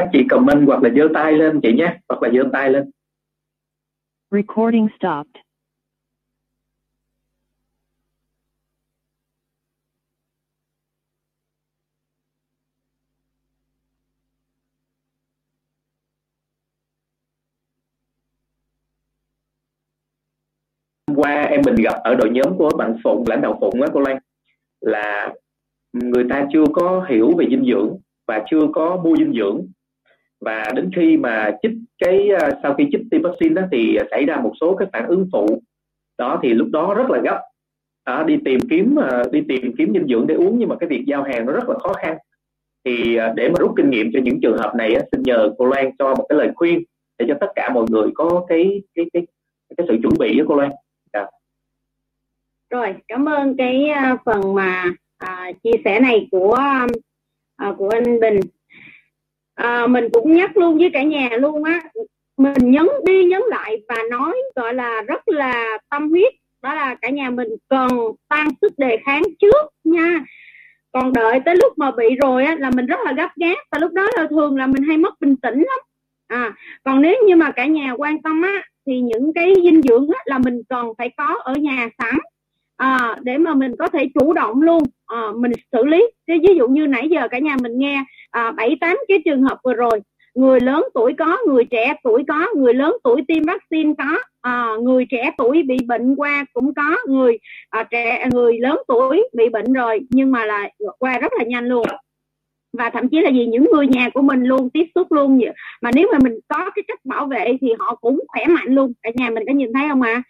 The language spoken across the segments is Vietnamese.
các chị comment hoặc là giơ tay lên chị nhé hoặc là giơ tay lên Recording stopped. qua em mình gặp ở đội nhóm của bạn Phụng lãnh đạo Phụng á cô Lan là người ta chưa có hiểu về dinh dưỡng và chưa có mua dinh dưỡng và đến khi mà chích cái à, sau khi chích tiêm vaccine đó thì xảy ra một số cái phản ứng phụ. Đó thì lúc đó rất là gấp. À, đi tìm kiếm à, đi tìm kiếm dinh dưỡng để uống nhưng mà cái việc giao hàng nó rất là khó khăn. Thì à, để mà rút kinh nghiệm cho những trường hợp này xin nhờ cô Loan cho một cái lời khuyên để cho tất cả mọi người có cái cái cái cái sự chuẩn bị với cô Loan. Dạ. rồi cảm ơn cái phần mà à, chia sẻ này của à, của anh Bình à, mình cũng nhắc luôn với cả nhà luôn á. Mình nhấn đi nhấn lại và nói gọi là rất là tâm huyết. Đó là cả nhà mình cần tăng sức đề kháng trước nha. Còn đợi tới lúc mà bị rồi á là mình rất là gấp gáp. Và lúc đó là thường là mình hay mất bình tĩnh lắm. À còn nếu như mà cả nhà quan tâm á thì những cái dinh dưỡng á, là mình cần phải có ở nhà sẵn à, để mà mình có thể chủ động luôn à, mình xử lý. Thế ví dụ như nãy giờ cả nhà mình nghe à, bảy tám cái trường hợp vừa rồi. Người lớn tuổi có người trẻ tuổi có người lớn tuổi tiêm vaccine có à, người trẻ tuổi bị bệnh qua cũng có người à, trẻ người lớn tuổi bị bệnh rồi nhưng mà là qua rất là nhanh luôn. Và thậm chí là gì những người nhà của mình luôn tiếp xúc luôn mà nếu mà mình có cái cách bảo vệ thì họ cũng khỏe mạnh luôn. Cả nhà mình có nhìn thấy không ạ? à?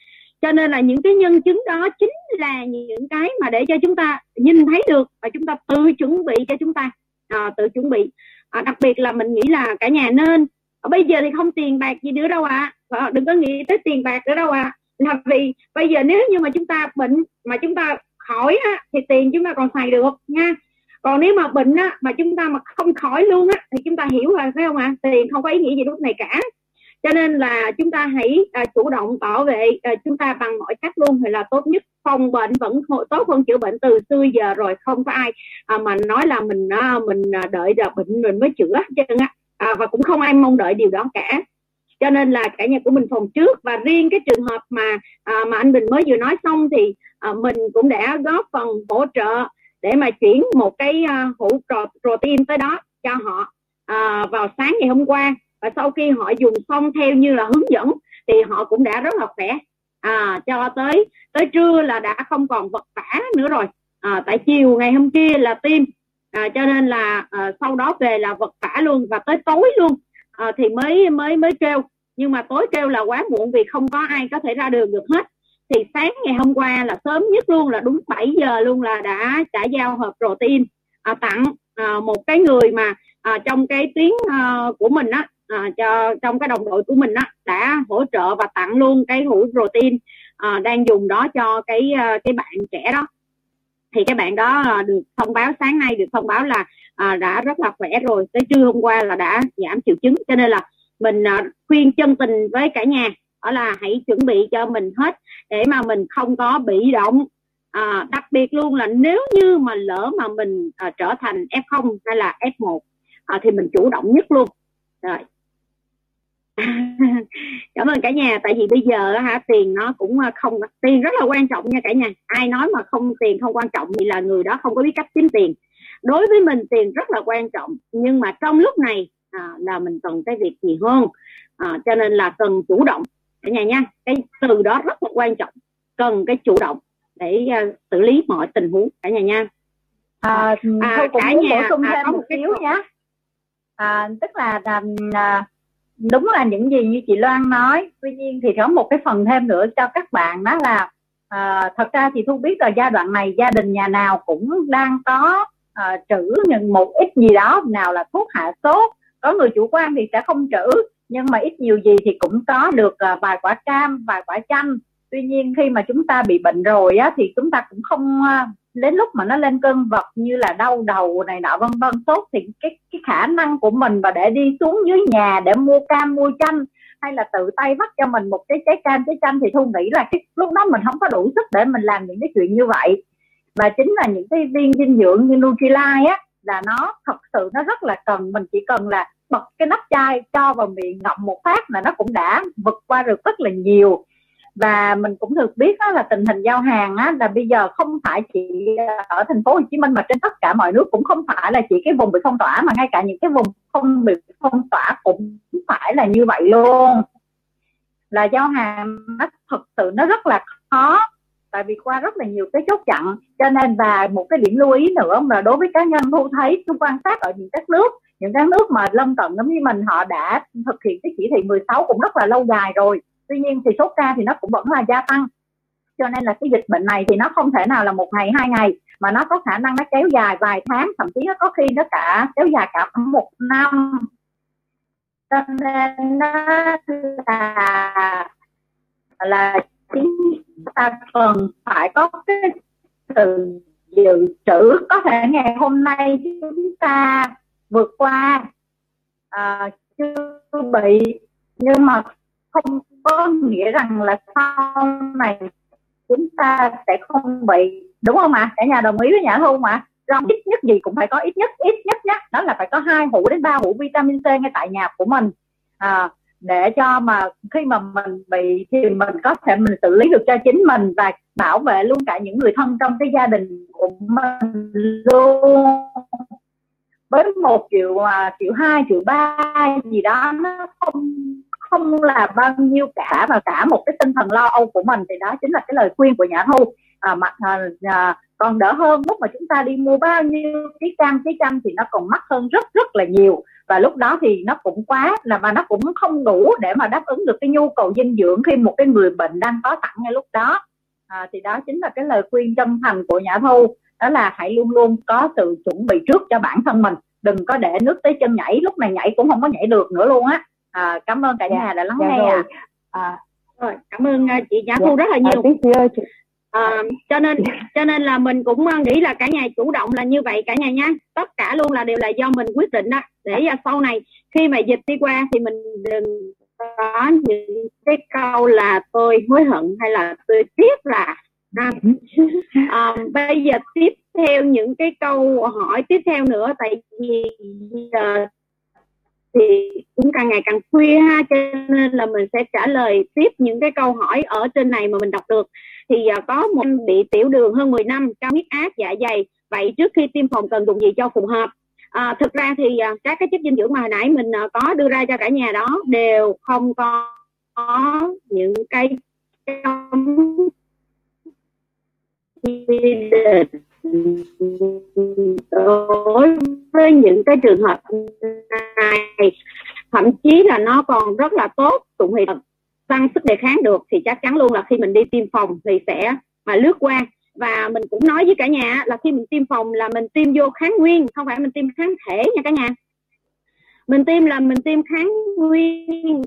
Cho nên là những cái nhân chứng đó chính là những cái mà để cho chúng ta nhìn thấy được và chúng ta tự chuẩn bị cho chúng ta à, tự chuẩn bị à, đặc biệt là mình nghĩ là cả nhà nên à, bây giờ thì không tiền bạc gì nữa đâu ạ à. đừng có nghĩ tới tiền bạc nữa đâu ạ à. là vì bây giờ nếu như mà chúng ta bệnh mà chúng ta khỏi á, thì tiền chúng ta còn xài được nha còn nếu mà bệnh á, mà chúng ta mà không khỏi luôn á thì chúng ta hiểu rồi phải không ạ à? tiền không có ý nghĩa gì lúc này cả cho nên là chúng ta hãy à, chủ động bảo vệ à, chúng ta bằng mọi cách luôn thì là tốt nhất. Phòng bệnh vẫn tốt hơn chữa bệnh từ xưa giờ rồi không có ai à, mà nói là mình à, mình à, đợi là bệnh mình mới chữa chân á. À, và cũng không ai mong đợi điều đó cả. Cho nên là cả nhà của mình phòng trước. Và riêng cái trường hợp mà à, mà anh Bình mới vừa nói xong thì à, mình cũng đã góp phần hỗ trợ để mà chuyển một cái à, hũ protein tới đó cho họ à, vào sáng ngày hôm qua và sau khi họ dùng xong theo như là hướng dẫn thì họ cũng đã rất là khỏe. À, cho tới tới trưa là đã không còn vật vả nữa rồi. À, tại chiều ngày hôm kia là tim à, cho nên là à, sau đó về là vật vả luôn và tới tối luôn. À, thì mới mới mới kêu. Nhưng mà tối kêu là quá muộn vì không có ai có thể ra đường được hết. Thì sáng ngày hôm qua là sớm nhất luôn là đúng 7 giờ luôn là đã đã giao hộp protein à, tặng à, một cái người mà à, trong cái tuyến à, của mình á à, cho trong cái đồng đội của mình á đã hỗ trợ và tặng luôn cái hũ protein à, đang dùng đó cho cái à, cái bạn trẻ đó. Thì cái bạn đó à, được thông báo sáng nay được thông báo là à, đã rất là khỏe rồi tới trưa hôm qua là đã giảm triệu chứng. Cho nên là mình à, khuyên chân tình với cả nhà đó là hãy chuẩn bị cho mình hết để mà mình không có bị động. À, đặc biệt luôn là nếu như mà lỡ mà mình à, trở thành F0 hay là F1 à, thì mình chủ động nhất luôn. Rồi. cảm ơn cả nhà. Tại vì bây giờ hả tiền nó cũng à, không tiền rất là quan trọng nha cả nhà. Ai nói mà không tiền không quan trọng thì là người đó không có biết cách kiếm tiền. Đối với mình tiền rất là quan trọng nhưng mà trong lúc này à, là mình cần cái việc gì hơn? À, cho nên là cần chủ động. Cả nhà nha cái từ đó rất là quan trọng. Cần cái chủ động để uh, xử lý mọi tình huống cả nhà nha. À, à cả nhà bổ sung à, thêm à, một xíu nhé à, tức là à, đúng là những gì như chị Loan nói. Tuy nhiên thì có một cái phần thêm nữa cho các bạn đó là à, thật ra thì thu biết là giai đoạn này gia đình nhà nào cũng đang có à, trữ những một ít gì đó nào là thuốc hạ sốt. Có người chủ quan thì sẽ không trữ nhưng mà ít nhiều gì thì cũng có được à, vài quả cam vài quả chanh. Tuy nhiên khi mà chúng ta bị bệnh rồi á thì chúng ta cũng không đến lúc mà nó lên cơn vật như là đau đầu này nọ, vân vân tốt thì cái cái khả năng của mình và để đi xuống dưới nhà để mua cam, mua chanh hay là tự tay bắt cho mình một cái trái cam, trái chanh thì thu nghĩ là cái, lúc đó mình không có đủ sức để mình làm những cái chuyện như vậy. Và chính là những cái viên dinh dưỡng như Nutrilite á, là nó thật sự nó rất là cần, mình chỉ cần là bật cái nắp chai cho vào miệng ngậm một phát là nó cũng đã vượt qua được rất là nhiều và mình cũng được biết đó là tình hình giao hàng á, là bây giờ không phải chỉ ở thành phố Hồ Chí Minh mà trên tất cả mọi nước cũng không phải là chỉ cái vùng bị phong tỏa mà ngay cả những cái vùng không bị phong tỏa cũng phải là như vậy luôn. Là giao hàng nó thực sự nó rất là khó tại vì qua rất là nhiều cái chốt chặn. Cho nên và một cái điểm lưu ý nữa mà đối với cá nhân thu thấy tôi quan sát ở những các nước những các nước mà lân cận giống như mình họ đã thực hiện cái chỉ thị 16 cũng rất là lâu dài rồi tuy nhiên thì số ca thì nó cũng vẫn là gia tăng. Cho nên là cái dịch bệnh này thì nó không thể nào là một ngày hai ngày mà nó có khả năng nó kéo dài vài tháng thậm chí nó có khi nó cả kéo dài cả một năm. Cho nên nó là là chúng ta cần phải có cái sự dự trữ. Có thể ngày hôm nay chúng ta vượt qua uh, chưa bị nhưng mà không có nghĩa rằng là sau này chúng ta sẽ không bị đúng không ạ? Cả nhà đồng ý với nhà thu mà. Rong ít nhất gì cũng phải có ít nhất ít nhất nhá. Đó là phải có hai hũ đến ba hũ vitamin C ngay tại nhà của mình. À, để cho mà khi mà mình bị thì mình có thể mình xử lý được cho chính mình và bảo vệ luôn cả những người thân trong cái gia đình của mình luôn. Với một triệu à, triệu hai triệu ba gì đó nó không không là bao nhiêu cả và cả một cái tinh thần lo âu của mình thì đó chính là cái lời khuyên của nhà thu. À, mặt à, à, còn đỡ hơn lúc mà chúng ta đi mua bao nhiêu ký cam ký chăm thì nó còn mắc hơn rất rất là nhiều. Và lúc đó thì nó cũng quá là mà nó cũng không đủ để mà đáp ứng được cái nhu cầu dinh dưỡng khi một cái người bệnh đang có sẵn ngay lúc đó. À, thì đó chính là cái lời khuyên chân thành của nhà thu đó là hãy luôn luôn có sự chuẩn bị trước cho bản thân mình. Đừng có để nước tới chân nhảy lúc này nhảy cũng không có nhảy được nữa luôn á à, cảm ơn cả dạ, nhà đã lắng dạ nghe rồi. À. rồi cảm ơn à, chị Nhã dạ. Thu rất là nhiều. À, chị ơi, chị... À, cho nên cho nên là mình cũng à, nghĩ là cả nhà chủ động là như vậy cả nhà nhé tất cả luôn là đều là do mình quyết định đó. Để à, sau này khi mà dịch đi qua thì mình đừng có những cái câu là tôi hối hận hay là tôi tiếc là à, à, bây giờ tiếp theo những cái câu hỏi tiếp theo nữa tại vì giờ thì cũng càng ngày càng khuya ha cho nên là mình sẽ trả lời tiếp những cái câu hỏi ở trên này mà mình đọc được. Thì giờ có một bị tiểu đường hơn 10 năm cao huyết áp dạ dày. Vậy trước khi tiêm phòng cần dùng gì cho phù hợp? À, thực ra thì à, các cái chất dinh dưỡng mà hồi nãy mình à, có đưa ra cho cả nhà đó đều không có, có những cái đối với những cái trường hợp này, thậm chí là nó còn rất là tốt tụng thì tăng sức đề kháng được, thì chắc chắn luôn là khi mình đi tiêm phòng thì sẽ mà lướt qua. Và mình cũng nói với cả nhà là khi mình tiêm phòng là mình tiêm vô kháng nguyên, không phải mình tiêm kháng thể nha cả nhà. Mình tiêm là mình tiêm kháng nguyên.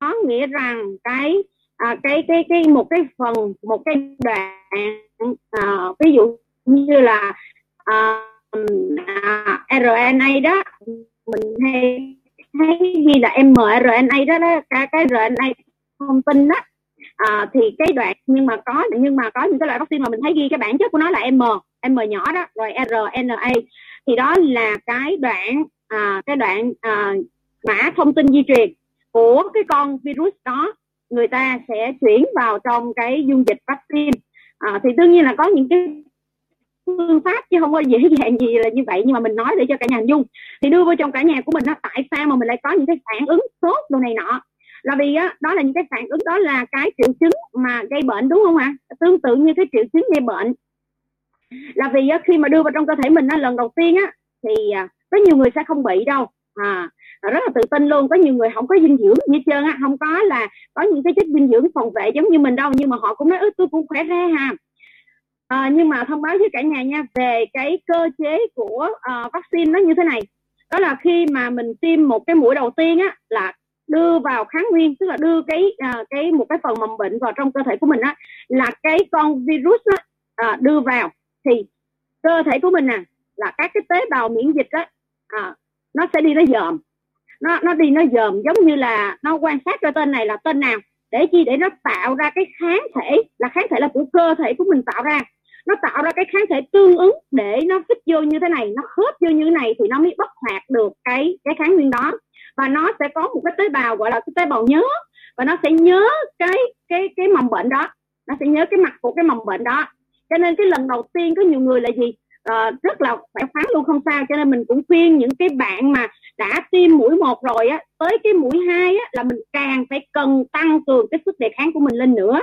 Có nghĩa rằng cái à, cái cái cái một cái phần một cái đoạn à, ví dụ như là à, à, RNA đó mình hay thấy ghi là mRNA đó đó cái cái RNA thông tin đó. À, thì cái đoạn nhưng mà có nhưng mà có những cái loại vaccine mà mình thấy ghi cái bản chất của nó là M M nhỏ đó rồi RNA thì đó là cái đoạn à, cái đoạn à, mã thông tin di truyền của cái con virus đó người ta sẽ chuyển vào trong cái dung dịch vaccine. À, thì đương nhiên là có những cái phương pháp chứ không có dễ dàng gì là như vậy nhưng mà mình nói để cho cả nhà dung. Thì đưa vô trong cả nhà của mình nó tại sao mà mình lại có những cái phản ứng sốt đồ này nọ? Là vì đó, đó là những cái phản ứng đó là cái triệu chứng mà gây bệnh đúng không ạ? Tương tự như cái triệu chứng gây bệnh. Là vì khi mà đưa vào trong cơ thể mình lần đầu tiên á thì à, có nhiều người sẽ không bị đâu. À rất là tự tin luôn có nhiều người không có dinh dưỡng như trơn á không có là có những cái chất dinh dưỡng phòng vệ giống như mình đâu nhưng mà họ cũng nói ước tôi cũng khỏe ra ha. À, nhưng mà thông báo với cả nhà nha về cái cơ chế của uh, vaccine nó như thế này. Đó là khi mà mình tiêm một cái mũi đầu tiên á là đưa vào kháng nguyên tức là đưa cái uh, cái một cái phần mầm bệnh vào trong cơ thể của mình á là cái con virus á uh, đưa vào. Thì cơ thể của mình nè là các cái tế bào miễn dịch á uh, nó sẽ đi nó dòm nó nó đi, nó dòm giống như là nó quan sát cho tên này là tên nào, để chi? Để nó tạo ra cái kháng thể, là kháng thể là của cơ thể của mình tạo ra. Nó tạo ra cái kháng thể tương ứng để nó thích vô như thế này, nó khớp vô như thế này thì nó mới bất hoạt được cái cái kháng nguyên đó. Và nó sẽ có một cái tế bào gọi là cái tế bào nhớ, và nó sẽ nhớ cái cái cái mầm bệnh đó. Nó sẽ nhớ cái mặt của cái mầm bệnh đó. Cho nên cái lần đầu tiên có nhiều người là gì? À, rất là khỏe khoắn luôn không sao. Cho nên mình cũng khuyên những cái bạn mà đã tiêm mũi một rồi á tới cái mũi hai á là mình càng phải cần tăng cường cái sức đề kháng của mình lên nữa.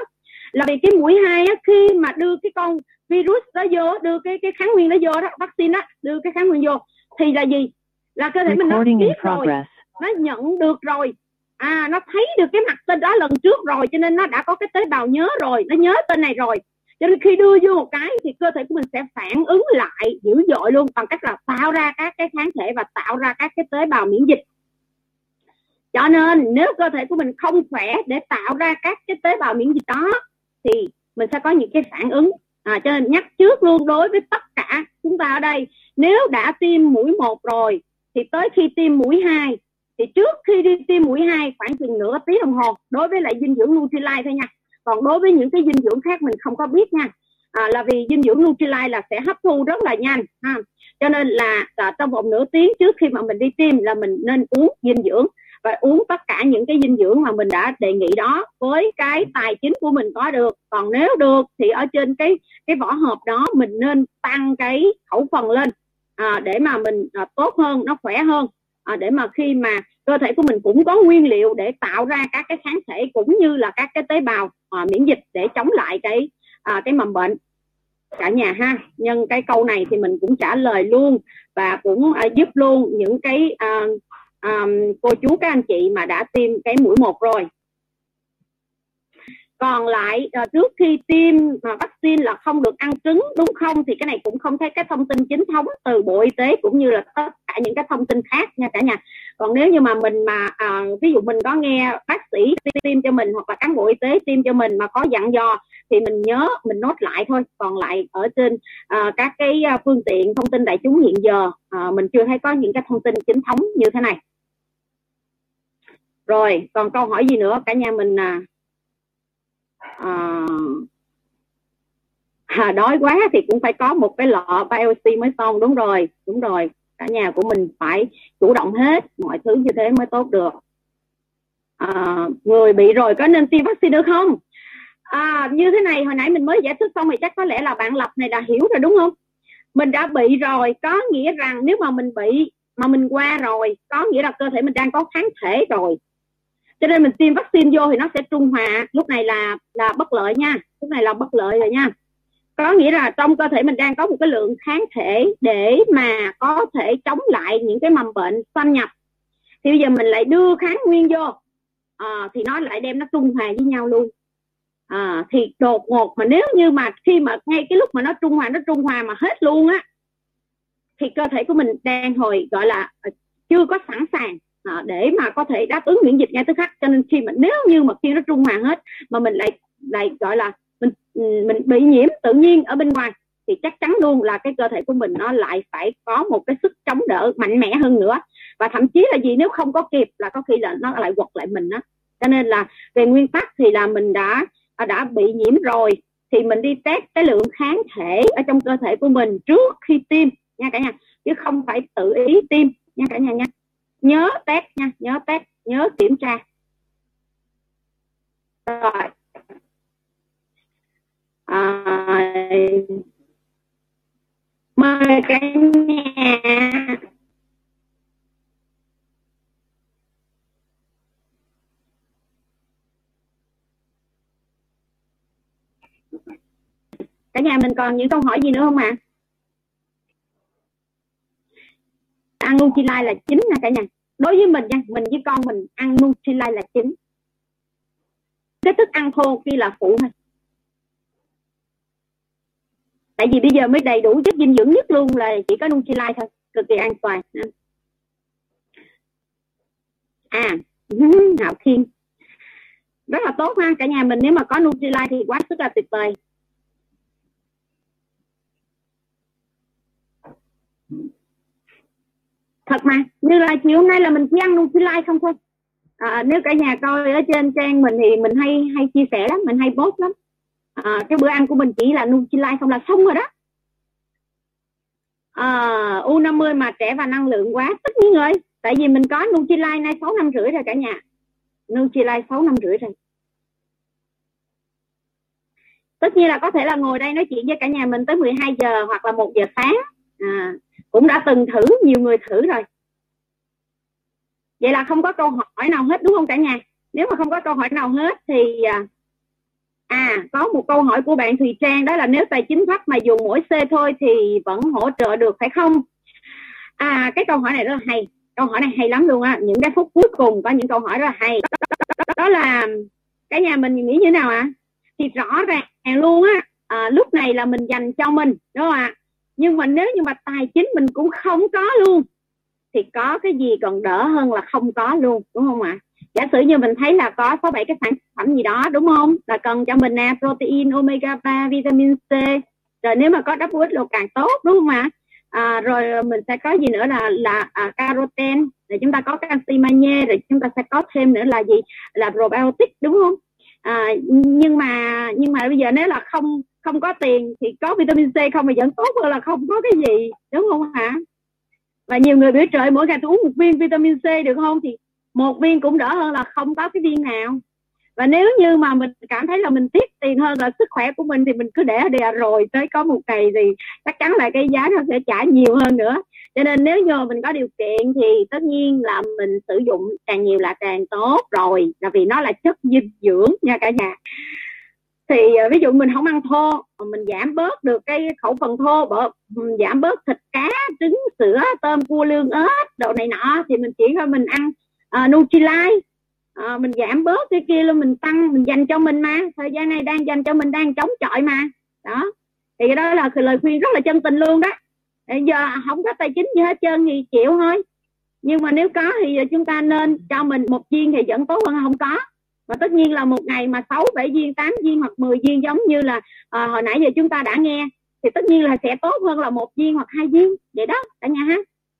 Là vì cái mũi hai á khi mà đưa cái con virus đó vô đưa cái cái kháng nguyên đó vô đó vaccine đó đưa cái kháng nguyên vô thì là gì? Là cơ thể mình nó biết rồi nó nhận được rồi. À nó thấy được cái mặt tên đó lần trước rồi cho nên nó đã có cái tế bào nhớ rồi nó nhớ tên này rồi cho nên khi đưa vô một cái thì cơ thể của mình sẽ phản ứng lại dữ dội luôn bằng cách là tạo ra các cái kháng thể và tạo ra các cái tế bào miễn dịch. Cho nên nếu cơ thể của mình không khỏe để tạo ra các cái tế bào miễn dịch đó thì mình sẽ có những cái phản ứng. À, cho nên nhắc trước luôn đối với tất cả chúng ta ở đây nếu đã tiêm mũi một rồi thì tới khi tiêm mũi hai thì trước khi đi tiêm mũi hai khoảng chừng nửa tiếng đồng hồ đối với lại dinh dưỡng Nutrilite thôi nha còn đối với những cái dinh dưỡng khác mình không có biết nha. À, là vì dinh dưỡng Nutrilite là sẽ hấp thu rất là nhanh ha. Cho nên là, à, trong vòng nửa tiếng trước khi mà mình đi tiêm là mình nên uống dinh dưỡng và uống tất cả những cái dinh dưỡng mà mình đã đề nghị đó với cái tài chính của mình có được. Còn nếu được thì ở trên cái cái vỏ hộp đó mình nên tăng cái khẩu phần lên à, để mà mình à, tốt hơn nó khỏe hơn. À, để mà khi mà cơ thể của mình cũng có nguyên liệu để tạo ra các cái kháng thể cũng như là các cái tế bào à, miễn dịch để chống lại cái à, cái mầm bệnh. Cả nhà ha. Nhân cái câu này thì mình cũng trả lời luôn và cũng à, giúp luôn những cái à, à, cô chú các anh chị mà đã tiêm cái mũi một rồi. Còn lại à, trước khi tiêm mà vaccine là không được ăn trứng đúng không? Thì cái này cũng không thấy cái thông tin chính thống từ bộ y tế cũng như là tất cả những cái thông tin khác nha cả nhà còn nếu như mà mình mà à, ví dụ mình có nghe bác sĩ tiêm cho mình hoặc là cán bộ y tế tiêm cho mình mà có dặn dò thì mình nhớ mình nốt lại thôi. Còn lại ở trên à, các cái à, phương tiện thông tin đại chúng hiện giờ à, mình chưa thấy có những cái thông tin chính thống như thế này. Rồi còn câu hỏi gì nữa? Cả nhà mình à, à, à, đói quá thì cũng phải có một cái lọ bioc mới xong. Đúng rồi đúng rồi cả nhà của mình phải chủ động hết mọi thứ như thế mới tốt được. À, người bị rồi có nên tiêm vaccine được không? À, như thế này hồi nãy mình mới giải thích xong thì chắc có lẽ là bạn lập này đã hiểu rồi đúng không? Mình đã bị rồi có nghĩa rằng nếu mà mình bị mà mình qua rồi có nghĩa là cơ thể mình đang có kháng thể rồi. Cho nên mình tiêm vaccine vô thì nó sẽ trung hòa. Lúc này là là bất lợi nha. Lúc này là bất lợi rồi nha có nghĩa là trong cơ thể mình đang có một cái lượng kháng thể để mà có thể chống lại những cái mầm bệnh xâm nhập. Thì bây giờ mình lại đưa kháng nguyên vô. À, thì nó lại đem nó trung hòa với nhau luôn. À, thì đột ngột mà nếu như mà khi mà ngay cái lúc mà nó trung hòa nó trung hòa mà hết luôn á thì cơ thể của mình đang hồi gọi là ờ, chưa có sẵn sàng à, để mà có thể đáp ứng miễn dịch ngay tức khắc. Cho nên khi mà nếu như mà khi nó trung hòa hết mà mình lại lại gọi là Ừ, mình bị nhiễm tự nhiên ở bên ngoài thì chắc chắn luôn là cái cơ thể của mình nó lại phải có một cái sức chống đỡ mạnh mẽ hơn nữa. Và thậm chí là gì, nếu không có kịp là có khi là nó lại quật lại mình đó cho nên là về nguyên tắc thì là mình đã à, đã bị nhiễm rồi thì mình đi test cái lượng kháng thể ở trong cơ thể của mình trước khi tiêm, nha cả nhà, chứ không phải tự ý tiêm, nha cả nhà nha. Nhớ test nha, nhớ test, nhớ kiểm tra. Rồi à, mời cả nhà. Cả nhà mình còn những câu hỏi gì nữa không ạ? À? ăn lai là chính nha cả nhà. Đối với mình nha mình với con mình ăn Nutrilite là chính. Cái thức ăn khô kia là phụ thôi tại vì bây giờ mới đầy đủ chất dinh dưỡng nhất luôn là chỉ có Nutrilite thôi cực kỳ an toàn. À Hảo Thiên rất là tốt ha cả nhà mình nếu mà có Nutrilite thì quá sức là tuyệt vời. Thật mà như là chiều hôm nay là mình chỉ ăn Nutrilite không thôi. À, nếu cả nhà coi ở trên trang mình thì mình hay hay chia sẻ lắm mình hay post lắm à, cái bữa ăn của mình chỉ là Nutrilite không là xong rồi đó. Ờ, à, U50 mà trẻ và năng lượng quá tất nhiên rồi. Tại vì mình có Nutrilite nay 6 năm rưỡi rồi cả nhà. Nutrilite 6 năm rưỡi rồi. Tất nhiên là có thể là ngồi đây nói chuyện với cả nhà mình tới 12 giờ hoặc là một giờ sáng. À, cũng đã từng thử nhiều người thử rồi. Vậy là không có câu hỏi nào hết đúng không cả nhà? Nếu mà không có câu hỏi nào hết thì à, à, có một câu hỏi của bạn Thùy Trang đó là nếu tài chính thấp mà dùng mỗi C thôi thì vẫn hỗ trợ được phải không? À cái câu hỏi này rất là hay câu hỏi này hay lắm luôn á. Những cái phút cuối cùng có những câu hỏi rất là hay. Đó, đó, đó, đó là cái nhà mình nghĩ như thế nào ạ? À? thì rõ ràng luôn á à, lúc này là mình dành cho mình đúng không ạ? Nhưng mà nếu như mà tài chính mình cũng không có luôn thì có cái gì còn đỡ hơn là không có luôn đúng không ạ? Giả sử như mình thấy là có sáu bảy cái sản phẩm gì đó đúng không? Là cần cho mình nè protein omega 3 vitamin C. Rồi nếu mà có double lo càng tốt đúng không ạ? À, rồi mình sẽ có gì nữa là là à, caroten rồi chúng ta có canxi magie rồi chúng ta sẽ có thêm nữa là gì? Là probiotic đúng không? À, nhưng mà nhưng mà bây giờ nếu là không không có tiền thì có vitamin C không mà vẫn tốt hơn là không có cái gì đúng không hả và nhiều người biểu trời mỗi ngày tôi uống một viên vitamin C được không? Thì một viên cũng đỡ hơn là không có cái viên nào. Và nếu như mà mình cảm thấy là mình tiếc tiền hơn là sức khỏe của mình thì mình cứ để đè rồi, tới có một ngày thì chắc chắn là cái giá nó sẽ trả nhiều hơn nữa. Cho nên nếu như mình có điều kiện thì tất nhiên là mình sử dụng càng nhiều là càng tốt rồi, là vì nó là chất dinh dưỡng nha cả nhà. Thì à, ví dụ mình không ăn thô mình giảm bớt được cái khẩu phần thô bớt giảm bớt thịt cá, trứng, sữa, tôm, cua lương ớt đồ này nọ, thì mình chỉ thôi mình ăn Ờ, uh, Nutrilite uh, ờ, mình giảm bớt cái kia luôn mình tăng mình dành cho mình mà. Thời gian này đang dành cho mình đang chống chọi mà. Đó. Thì cái đó là lời khuyên rất là chân tình luôn đó. Bây giờ không có tài chính gì hết trơn thì chịu thôi. Nhưng mà nếu có thì chúng ta nên cho mình một viên thì vẫn tốt hơn không có. Và tất nhiên là một ngày mà 6, 7 viên, 8 viên hoặc 10 viên giống như là à, hồi nãy giờ chúng ta đã nghe thì tất nhiên là sẽ tốt hơn là một viên hoặc hai viên. Vậy đó cả nhà ha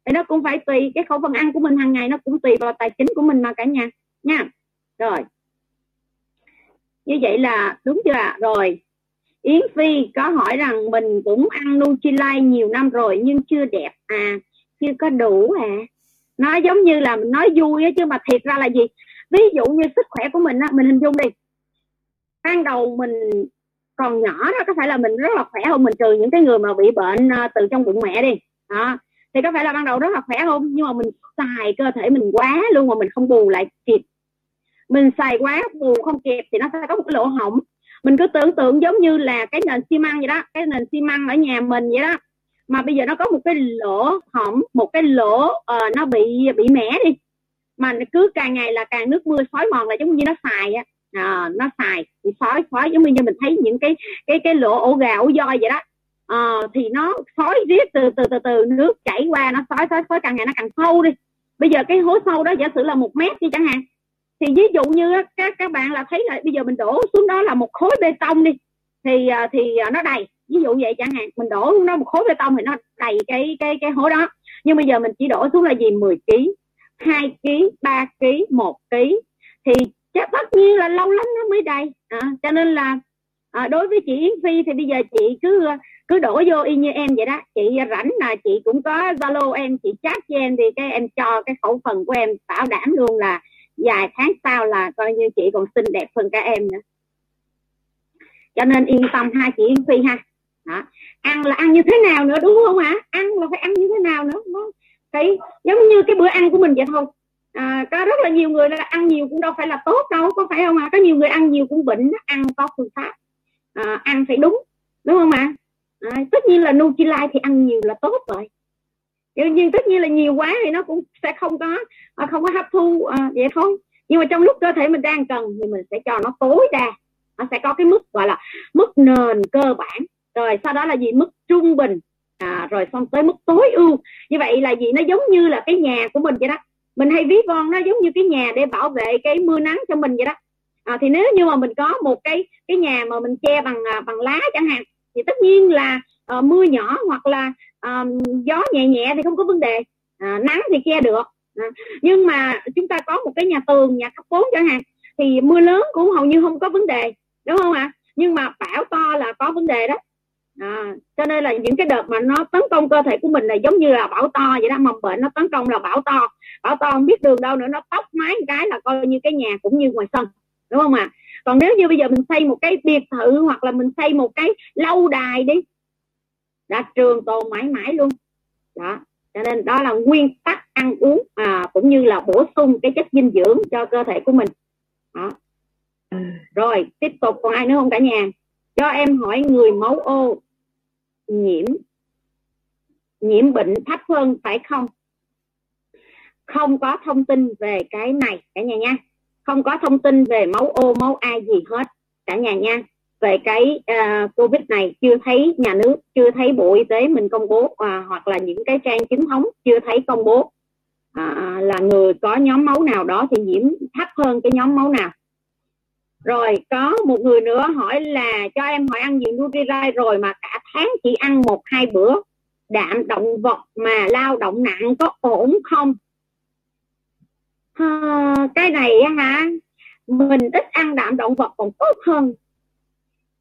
thì nó cũng phải tùy, cái khẩu phần ăn của mình hàng ngày nó cũng tùy vào tài chính của mình mà cả nhà, nha. Rồi. Như vậy là đúng chưa ạ? Rồi. Yến Phi có hỏi rằng mình cũng ăn Nutrilite nhiều năm rồi nhưng chưa đẹp à chưa có đủ à nó giống như là mình nói vui á chứ mà thiệt ra là gì? Ví dụ như sức khỏe của mình á, mình hình dung đi. Ban đầu mình còn nhỏ đó, có phải là mình rất là khỏe không mình trừ những cái người mà bị bệnh ờ, từ trong bụng mẹ đi. Đó thì có phải là ban đầu rất là khỏe không? Nhưng mà mình xài cơ thể mình quá luôn mà mình không bù lại kịp. Mình xài quá bù không kịp thì nó sẽ có một cái lỗ hổng. Mình cứ tưởng tượng giống như là cái nền xi măng vậy đó cái nền xi măng ở nhà mình vậy đó. Mà bây giờ nó có một cái lỗ hổng một cái lỗ uh, nó bị bị mẻ đi. Mà cứ càng ngày là càng nước mưa xói mòn là giống như nó xài á. À, nó xài bị xói xói. Giống như mình thấy những cái cái cái lỗ ổ gà ổ voi vậy đó à, thì nó xói riết từ từ từ từ nước chảy qua nó xói xói xói càng ngày nó càng sâu đi. Bây giờ cái hố sâu đó giả sử là một mét đi chẳng hạn thì ví dụ như các các bạn là thấy là bây giờ mình đổ xuống đó là một khối bê tông đi thì à, thì à, nó đầy. Ví dụ vậy chẳng hạn mình đổ xuống đó một khối bê tông thì nó đầy cái cái cái hố đó. Nhưng bây giờ mình chỉ đổ xuống là gì? 10 kg 2 kg 3 kg 1 kg thì chắc tất nhiên là lâu lắm nó mới đầy. À, cho nên là à, đối với chị Yến Phi thì bây giờ chị cứ cứ đổ vô y như em vậy đó. Chị rảnh là chị cũng có zalo em chị chat cho em thì cái em cho cái khẩu phần của em bảo đảm luôn là vài tháng sau là coi như chị còn xinh đẹp hơn cả em nữa. Cho nên yên tâm ha chị Yên Phi ha. Đó. ăn là ăn như thế nào nữa đúng không ạ? Ăn là phải ăn như thế nào nữa nó phải giống như cái bữa ăn của mình vậy thôi. À, có rất là nhiều người là ăn nhiều cũng đâu phải là tốt đâu có phải không ạ? À? có nhiều người ăn nhiều cũng bệnh ăn có phương pháp. À, ăn phải đúng đúng không ạ? à? À, tất nhiên là Nutrilite thì ăn nhiều là tốt rồi. Nhưng, nhưng tất nhiên là nhiều quá thì nó cũng sẽ không có à, không có hấp thu à, vậy thôi. Nhưng mà trong lúc cơ thể mình đang cần thì mình sẽ cho nó tối đa. Nó sẽ có cái mức gọi là mức nền cơ bản. Rồi sau đó là gì? Mức trung bình. À, rồi xong tới mức tối ưu. Như vậy là gì? Nó giống như là cái nhà của mình vậy đó. Mình hay ví von nó giống như cái nhà để bảo vệ cái mưa nắng cho mình vậy đó. À, thì nếu như mà mình có một cái cái nhà mà mình che bằng à, bằng lá chẳng hạn thì tất nhiên là uh, mưa nhỏ hoặc là uh, gió nhẹ nhẹ thì không có vấn đề. Uh, nắng thì che được. Uh, nhưng mà chúng ta có một cái nhà tường nhà cấp 4 chẳng hạn thì mưa lớn cũng hầu như không có vấn đề đúng không ạ? Nhưng mà bão to là có vấn đề đó. À, cho nên là những cái đợt mà nó tấn công cơ thể của mình là giống như là bão to vậy đó mầm bệnh nó tấn công là bão to. Bão to không biết đường đâu nữa nó tóc mái một cái là coi như cái nhà cũng như ngoài sân đúng không ạ? à? Còn nếu như bây giờ mình xây một cái biệt thự hoặc là mình xây một cái lâu đài đi là trường tồn mãi mãi luôn. Đó cho nên đó là nguyên tắc ăn uống à, cũng như là bổ sung cái chất dinh dưỡng cho cơ thể của mình. Đó. rồi tiếp tục còn ai nữa không cả nhà? Cho em hỏi người máu ô nhiễm nhiễm bệnh thấp hơn phải không? Không có thông tin về cái này cả nhà nha không có thông tin về máu ô máu a gì hết cả nhà nha. Về cái uh, covid này chưa thấy nhà nước chưa thấy bộ y tế mình công bố uh, hoặc là những cái trang chính thống chưa thấy công bố. Uh, là người có nhóm máu nào đó thì nhiễm thấp hơn cái nhóm máu nào. Rồi có một người nữa hỏi là cho em hỏi ăn gì Nutrilite rồi mà cả tháng chỉ ăn một hai bữa. Đạm động vật mà lao động nặng có ổn không? À, cái này hả mình ít ăn đạm động vật còn tốt hơn.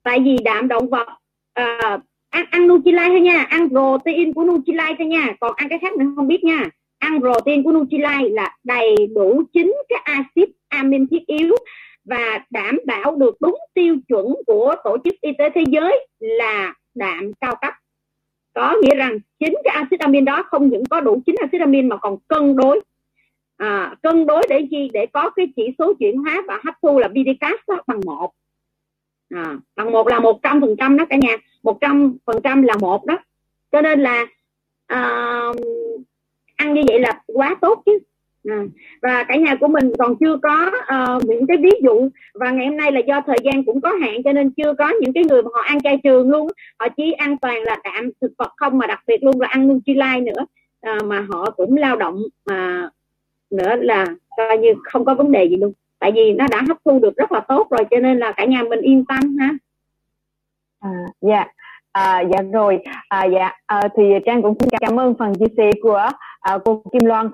Tại vì đạm động vật à, ăn ăn Nutrilite thôi nha ăn protein của Nutrilite thôi nha. Còn ăn cái khác mình không biết nha. Ăn protein của Nutrilite là đầy đủ chính cái axit amin thiết yếu và đảm bảo được đúng tiêu chuẩn của tổ chức y tế thế giới là đạm cao cấp. Có nghĩa rằng chính cái axit amin đó không những có đủ chính axit amin mà còn cân đối à, cân đối để gì để có cái chỉ số chuyển hóa và hấp thu là BDCAS bằng một. À, bằng một là một trăm phần trăm đó cả nhà. một trăm phần trăm là một đó. Cho nên là à, ăn như vậy là quá tốt chứ. À, và cả nhà của mình còn chưa có à, những cái ví dụ. Và ngày hôm nay là do thời gian cũng có hạn cho nên chưa có những cái người mà họ ăn chay trường luôn. Họ chỉ ăn toàn là đạm thực vật không mà đặc biệt luôn là ăn Nutrilite nữa. À, mà họ cũng lao động mà nữa là coi như không có vấn đề gì luôn. Tại vì nó đã hấp thu được rất là tốt rồi cho nên là cả nhà mình yên tâm ha. À, dạ. À, dạ rồi, à, dạ. À, thì Trang cũng xin cảm ơn phần chia sẻ của à, cô Kim Loan.